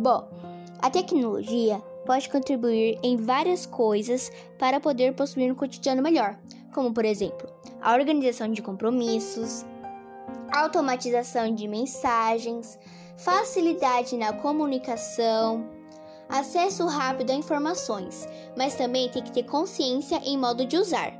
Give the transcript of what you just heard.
Bom, a tecnologia pode contribuir em várias coisas para poder possuir um cotidiano melhor, como por exemplo, a organização de compromissos, automatização de mensagens, facilidade na comunicação, acesso rápido a informações, mas também tem que ter consciência em modo de usar.